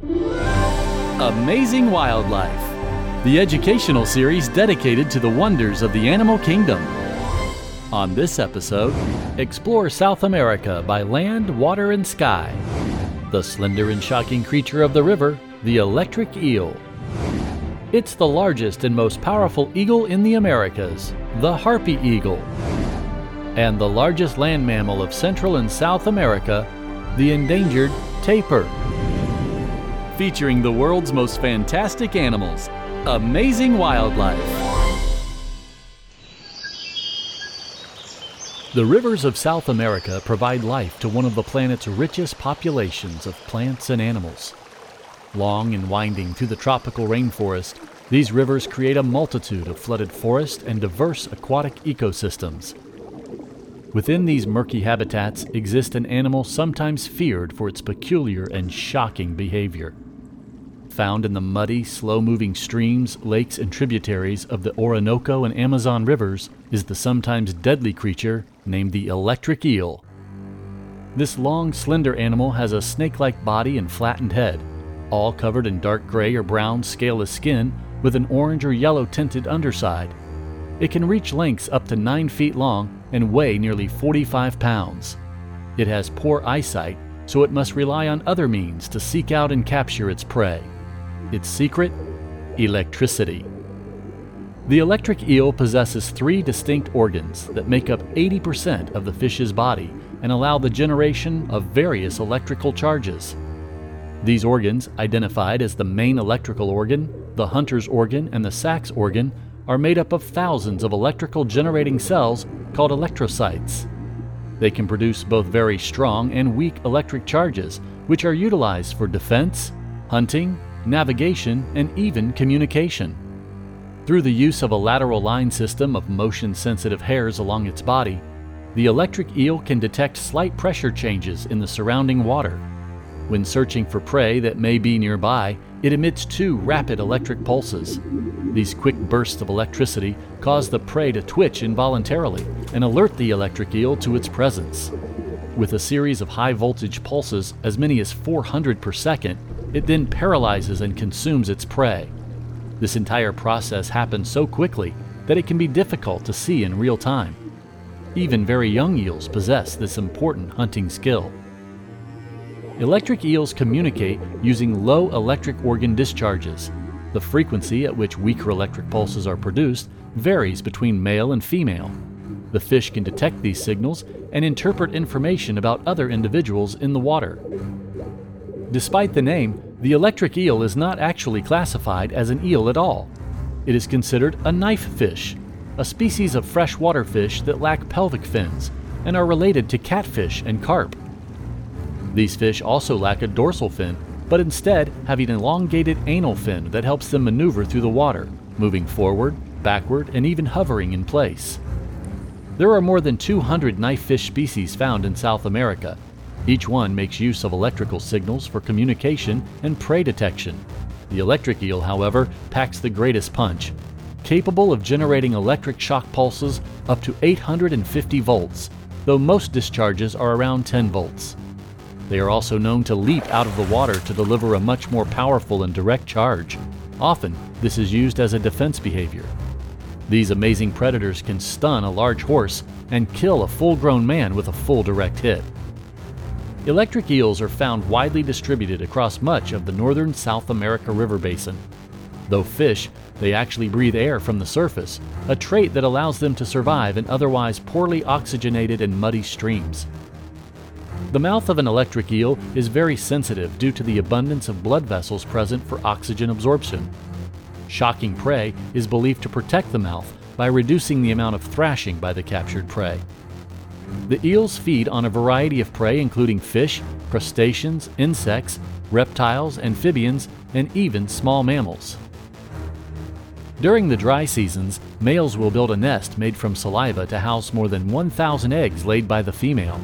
Amazing Wildlife, the educational series dedicated to the wonders of the animal kingdom. On this episode, explore South America by land, water, and sky. The slender and shocking creature of the river, the electric eel. It's the largest and most powerful eagle in the Americas, the harpy eagle. And the largest land mammal of Central and South America, the endangered tapir. Featuring the world's most fantastic animals, amazing wildlife. The rivers of South America provide life to one of the planet's richest populations of plants and animals. Long and winding through the tropical rainforest, these rivers create a multitude of flooded forest and diverse aquatic ecosystems. Within these murky habitats exist an animal sometimes feared for its peculiar and shocking behavior. Found in the muddy, slow moving streams, lakes, and tributaries of the Orinoco and Amazon rivers is the sometimes deadly creature named the electric eel. This long, slender animal has a snake like body and flattened head, all covered in dark gray or brown scaleless skin with an orange or yellow tinted underside. It can reach lengths up to 9 feet long and weigh nearly 45 pounds. It has poor eyesight, so it must rely on other means to seek out and capture its prey. Its secret? Electricity. The electric eel possesses three distinct organs that make up 80% of the fish's body and allow the generation of various electrical charges. These organs, identified as the main electrical organ, the hunter's organ, and the Sachs organ, are made up of thousands of electrical generating cells called electrocytes. They can produce both very strong and weak electric charges, which are utilized for defense, hunting, navigation, and even communication. Through the use of a lateral line system of motion sensitive hairs along its body, the electric eel can detect slight pressure changes in the surrounding water when searching for prey that may be nearby, it emits two rapid electric pulses. These quick bursts of electricity cause the prey to twitch involuntarily and alert the electric eel to its presence. With a series of high voltage pulses, as many as 400 per second, it then paralyzes and consumes its prey. This entire process happens so quickly that it can be difficult to see in real time. Even very young eels possess this important hunting skill. Electric eels communicate using low electric organ discharges. The frequency at which weaker electric pulses are produced varies between male and female. The fish can detect these signals and interpret information about other individuals in the water. Despite the name, the electric eel is not actually classified as an eel at all. It is considered a knife fish, a species of freshwater fish that lack pelvic fins and are related to catfish and carp. These fish also lack a dorsal fin, but instead have an elongated anal fin that helps them maneuver through the water, moving forward, backward, and even hovering in place. There are more than 200 knife fish species found in South America. Each one makes use of electrical signals for communication and prey detection. The electric eel, however, packs the greatest punch, capable of generating electric shock pulses up to 850 volts, though most discharges are around 10 volts. They are also known to leap out of the water to deliver a much more powerful and direct charge. Often, this is used as a defense behavior. These amazing predators can stun a large horse and kill a full grown man with a full direct hit. Electric eels are found widely distributed across much of the northern South America river basin. Though fish, they actually breathe air from the surface, a trait that allows them to survive in otherwise poorly oxygenated and muddy streams. The mouth of an electric eel is very sensitive due to the abundance of blood vessels present for oxygen absorption. Shocking prey is believed to protect the mouth by reducing the amount of thrashing by the captured prey. The eels feed on a variety of prey, including fish, crustaceans, insects, reptiles, amphibians, and even small mammals. During the dry seasons, males will build a nest made from saliva to house more than 1,000 eggs laid by the female.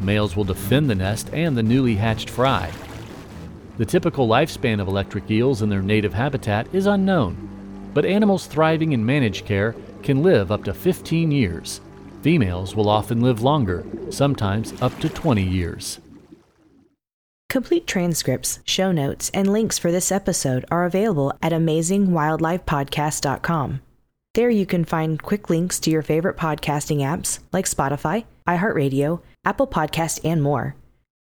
Males will defend the nest and the newly hatched fry. The typical lifespan of electric eels in their native habitat is unknown, but animals thriving in managed care can live up to 15 years. Females will often live longer, sometimes up to 20 years. Complete transcripts, show notes, and links for this episode are available at amazingwildlifepodcast.com. There you can find quick links to your favorite podcasting apps like Spotify, iHeartRadio, Apple Podcast, and more.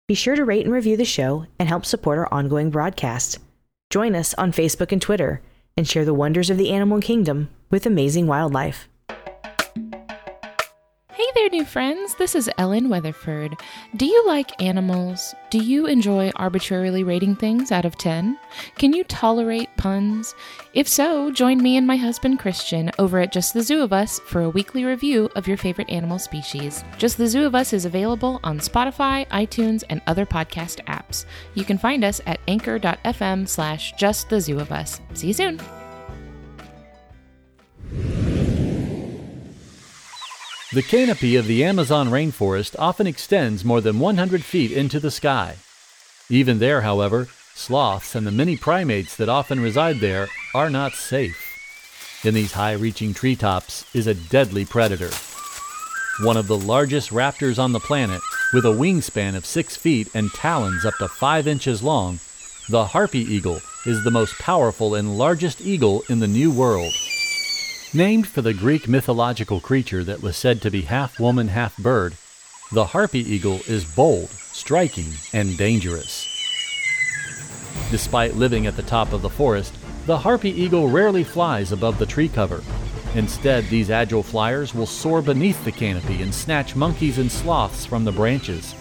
Be sure to rate and review the show and help support our ongoing broadcast. Join us on Facebook and Twitter and share the wonders of the animal kingdom with amazing wildlife. There, new friends. This is Ellen Weatherford. Do you like animals? Do you enjoy arbitrarily rating things out of 10? Can you tolerate puns? If so, join me and my husband Christian over at Just the Zoo of Us for a weekly review of your favorite animal species. Just the Zoo of Us is available on Spotify, iTunes, and other podcast apps. You can find us at anchor.fm slash just the zoo of us. See you soon. The canopy of the Amazon rainforest often extends more than 100 feet into the sky. Even there, however, sloths and the many primates that often reside there are not safe. In these high reaching treetops is a deadly predator. One of the largest raptors on the planet, with a wingspan of 6 feet and talons up to 5 inches long, the harpy eagle is the most powerful and largest eagle in the New World. Named for the Greek mythological creature that was said to be half woman, half bird, the harpy eagle is bold, striking, and dangerous. Despite living at the top of the forest, the harpy eagle rarely flies above the tree cover. Instead, these agile flyers will soar beneath the canopy and snatch monkeys and sloths from the branches.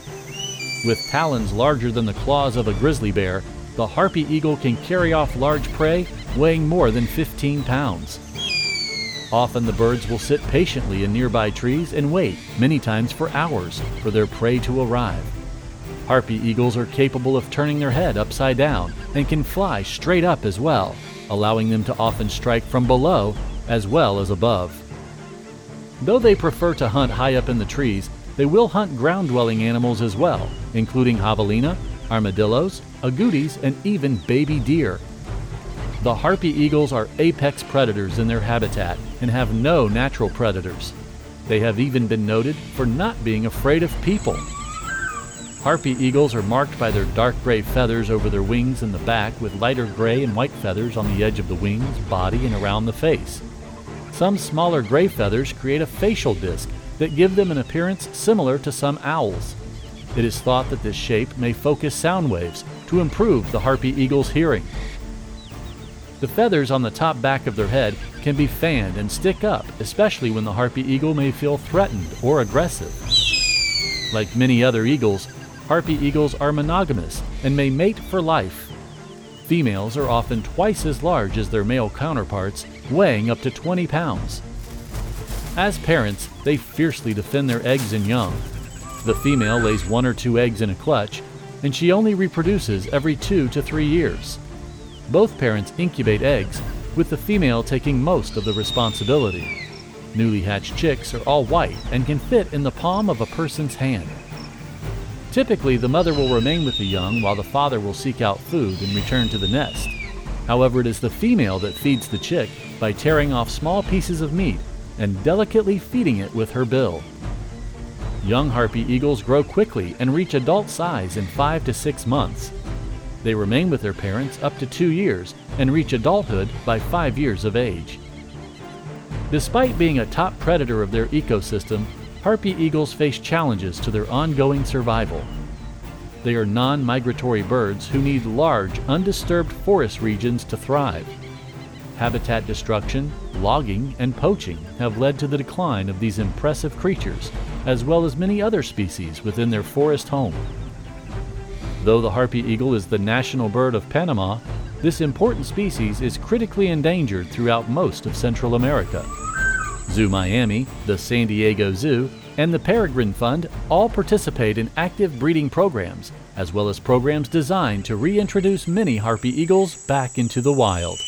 With talons larger than the claws of a grizzly bear, the harpy eagle can carry off large prey weighing more than 15 pounds. Often the birds will sit patiently in nearby trees and wait, many times for hours, for their prey to arrive. Harpy eagles are capable of turning their head upside down and can fly straight up as well, allowing them to often strike from below as well as above. Though they prefer to hunt high up in the trees, they will hunt ground dwelling animals as well, including javelina, armadillos, agoutis, and even baby deer, the harpy eagles are apex predators in their habitat and have no natural predators. They have even been noted for not being afraid of people. Harpy eagles are marked by their dark gray feathers over their wings and the back with lighter gray and white feathers on the edge of the wings, body, and around the face. Some smaller gray feathers create a facial disc that give them an appearance similar to some owls. It is thought that this shape may focus sound waves to improve the harpy eagle's hearing. The feathers on the top back of their head can be fanned and stick up, especially when the harpy eagle may feel threatened or aggressive. Like many other eagles, harpy eagles are monogamous and may mate for life. Females are often twice as large as their male counterparts, weighing up to 20 pounds. As parents, they fiercely defend their eggs and young. The female lays one or two eggs in a clutch, and she only reproduces every two to three years. Both parents incubate eggs, with the female taking most of the responsibility. Newly hatched chicks are all white and can fit in the palm of a person's hand. Typically, the mother will remain with the young while the father will seek out food and return to the nest. However, it is the female that feeds the chick by tearing off small pieces of meat and delicately feeding it with her bill. Young harpy eagles grow quickly and reach adult size in five to six months. They remain with their parents up to two years and reach adulthood by five years of age. Despite being a top predator of their ecosystem, harpy eagles face challenges to their ongoing survival. They are non migratory birds who need large, undisturbed forest regions to thrive. Habitat destruction, logging, and poaching have led to the decline of these impressive creatures, as well as many other species within their forest home. Though the harpy eagle is the national bird of Panama, this important species is critically endangered throughout most of Central America. Zoo Miami, the San Diego Zoo, and the Peregrine Fund all participate in active breeding programs, as well as programs designed to reintroduce many harpy eagles back into the wild.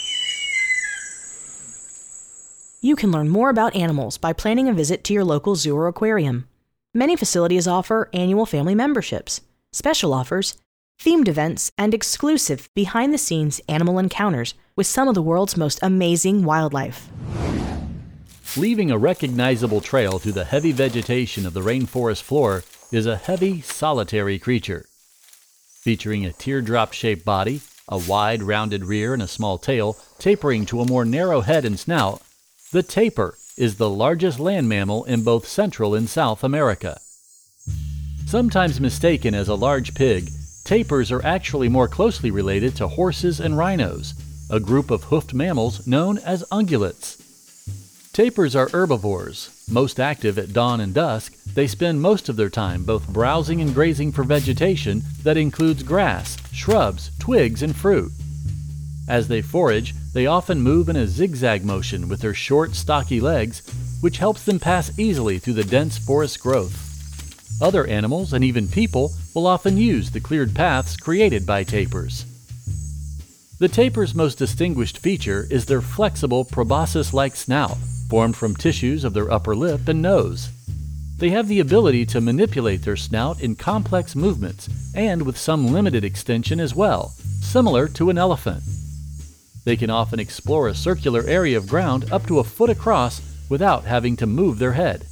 You can learn more about animals by planning a visit to your local zoo or aquarium. Many facilities offer annual family memberships, special offers, themed events, and exclusive behind the scenes animal encounters with some of the world's most amazing wildlife. Leaving a recognizable trail through the heavy vegetation of the rainforest floor is a heavy, solitary creature. featuring a teardrop shaped body, a wide rounded rear, and a small tail, tapering to a more narrow head and snout. The tapir is the largest land mammal in both Central and South America. Sometimes mistaken as a large pig, tapirs are actually more closely related to horses and rhinos, a group of hoofed mammals known as ungulates. Tapirs are herbivores. Most active at dawn and dusk, they spend most of their time both browsing and grazing for vegetation that includes grass, shrubs, twigs, and fruit. As they forage, they often move in a zigzag motion with their short, stocky legs, which helps them pass easily through the dense forest growth. Other animals and even people will often use the cleared paths created by tapirs. The tapir's most distinguished feature is their flexible proboscis like snout, formed from tissues of their upper lip and nose. They have the ability to manipulate their snout in complex movements and with some limited extension as well, similar to an elephant. They can often explore a circular area of ground up to a foot across without having to move their head.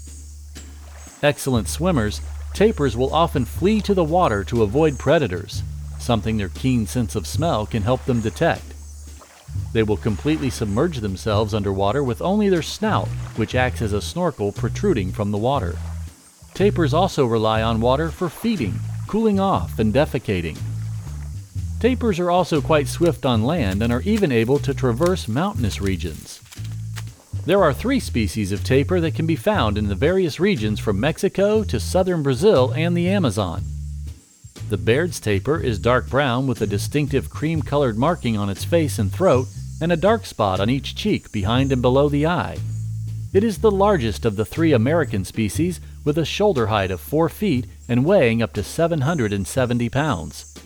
Excellent swimmers, tapirs will often flee to the water to avoid predators, something their keen sense of smell can help them detect. They will completely submerge themselves underwater with only their snout, which acts as a snorkel protruding from the water. Tapirs also rely on water for feeding, cooling off, and defecating. Tapirs are also quite swift on land and are even able to traverse mountainous regions. There are three species of tapir that can be found in the various regions from Mexico to southern Brazil and the Amazon. The Baird's tapir is dark brown with a distinctive cream colored marking on its face and throat and a dark spot on each cheek behind and below the eye. It is the largest of the three American species with a shoulder height of 4 feet and weighing up to 770 pounds.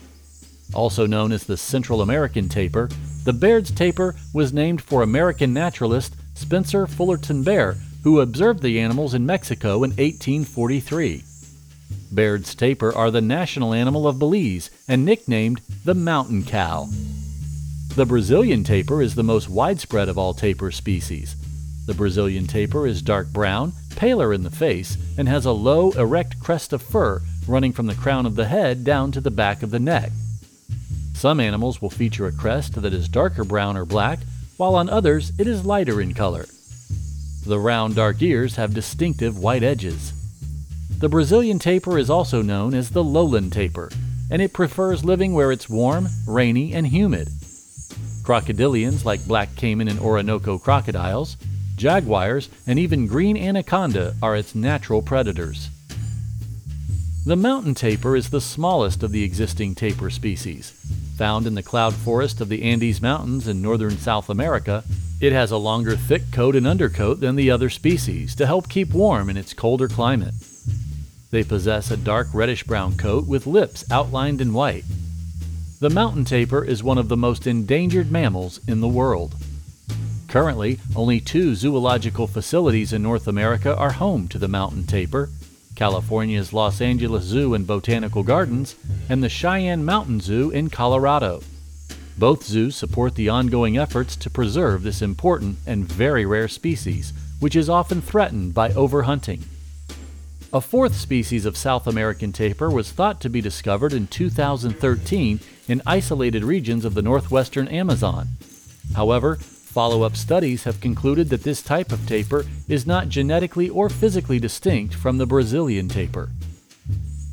Also known as the Central American tapir, the Baird's tapir was named for American naturalist Spencer Fullerton Baird, who observed the animals in Mexico in 1843. Baird's tapir are the national animal of Belize and nicknamed the mountain cow. The Brazilian tapir is the most widespread of all tapir species. The Brazilian tapir is dark brown, paler in the face, and has a low, erect crest of fur running from the crown of the head down to the back of the neck. Some animals will feature a crest that is darker brown or black, while on others it is lighter in color. The round, dark ears have distinctive white edges. The Brazilian tapir is also known as the lowland tapir, and it prefers living where it's warm, rainy, and humid. Crocodilians like black caiman and Orinoco crocodiles, jaguars, and even green anaconda are its natural predators. The mountain tapir is the smallest of the existing tapir species. Found in the cloud forest of the Andes Mountains in northern South America, it has a longer thick coat and undercoat than the other species to help keep warm in its colder climate. They possess a dark reddish brown coat with lips outlined in white. The mountain tapir is one of the most endangered mammals in the world. Currently, only two zoological facilities in North America are home to the mountain tapir California's Los Angeles Zoo and Botanical Gardens, and the Cheyenne Mountain Zoo in Colorado. Both zoos support the ongoing efforts to preserve this important and very rare species, which is often threatened by overhunting. A fourth species of South American tapir was thought to be discovered in 2013 in isolated regions of the northwestern Amazon. However, follow up studies have concluded that this type of tapir is not genetically or physically distinct from the Brazilian tapir.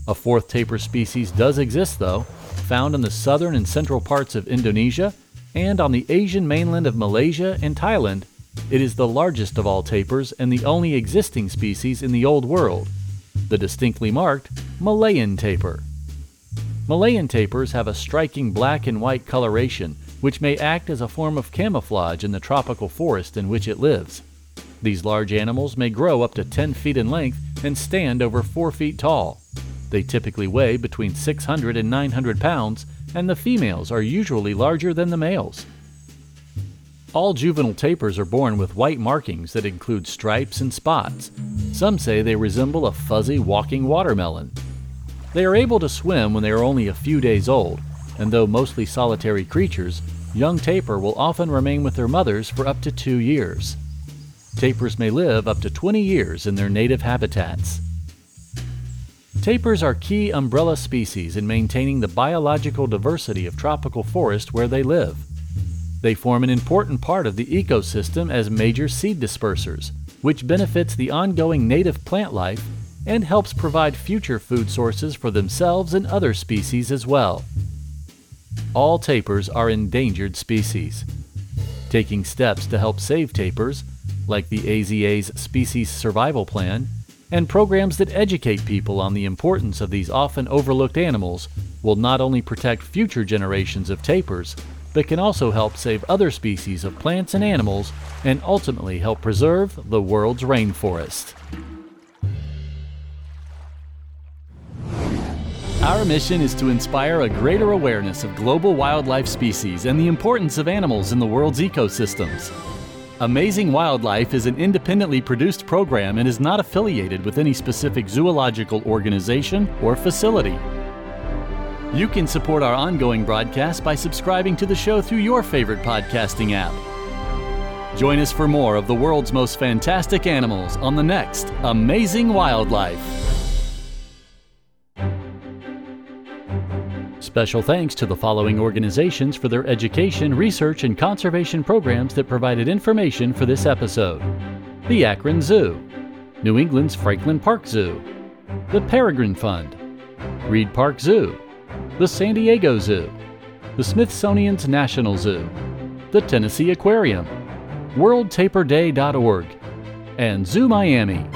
A fourth tapir species does exist, though, found in the southern and central parts of Indonesia and on the Asian mainland of Malaysia and Thailand. It is the largest of all tapirs and the only existing species in the Old World the distinctly marked Malayan tapir. Malayan tapirs have a striking black and white coloration, which may act as a form of camouflage in the tropical forest in which it lives. These large animals may grow up to 10 feet in length and stand over 4 feet tall. They typically weigh between 600 and 900 pounds, and the females are usually larger than the males. All juvenile tapirs are born with white markings that include stripes and spots. Some say they resemble a fuzzy walking watermelon. They are able to swim when they are only a few days old, and though mostly solitary creatures, young tapir will often remain with their mothers for up to two years. Tapirs may live up to 20 years in their native habitats. Tapirs are key umbrella species in maintaining the biological diversity of tropical forest where they live. They form an important part of the ecosystem as major seed dispersers, which benefits the ongoing native plant life and helps provide future food sources for themselves and other species as well. All tapirs are endangered species. Taking steps to help save tapirs, like the AZA's Species Survival Plan, and programs that educate people on the importance of these often overlooked animals will not only protect future generations of tapirs, but can also help save other species of plants and animals and ultimately help preserve the world's rainforest. Our mission is to inspire a greater awareness of global wildlife species and the importance of animals in the world's ecosystems. Amazing Wildlife is an independently produced program and is not affiliated with any specific zoological organization or facility. You can support our ongoing broadcast by subscribing to the show through your favorite podcasting app. Join us for more of the world's most fantastic animals on the next Amazing Wildlife. Special thanks to the following organizations for their education, research, and conservation programs that provided information for this episode the Akron Zoo, New England's Franklin Park Zoo, the Peregrine Fund, Reid Park Zoo, the San Diego Zoo, the Smithsonian's National Zoo, the Tennessee Aquarium, WorldTapirDay.org, and Zoo Miami.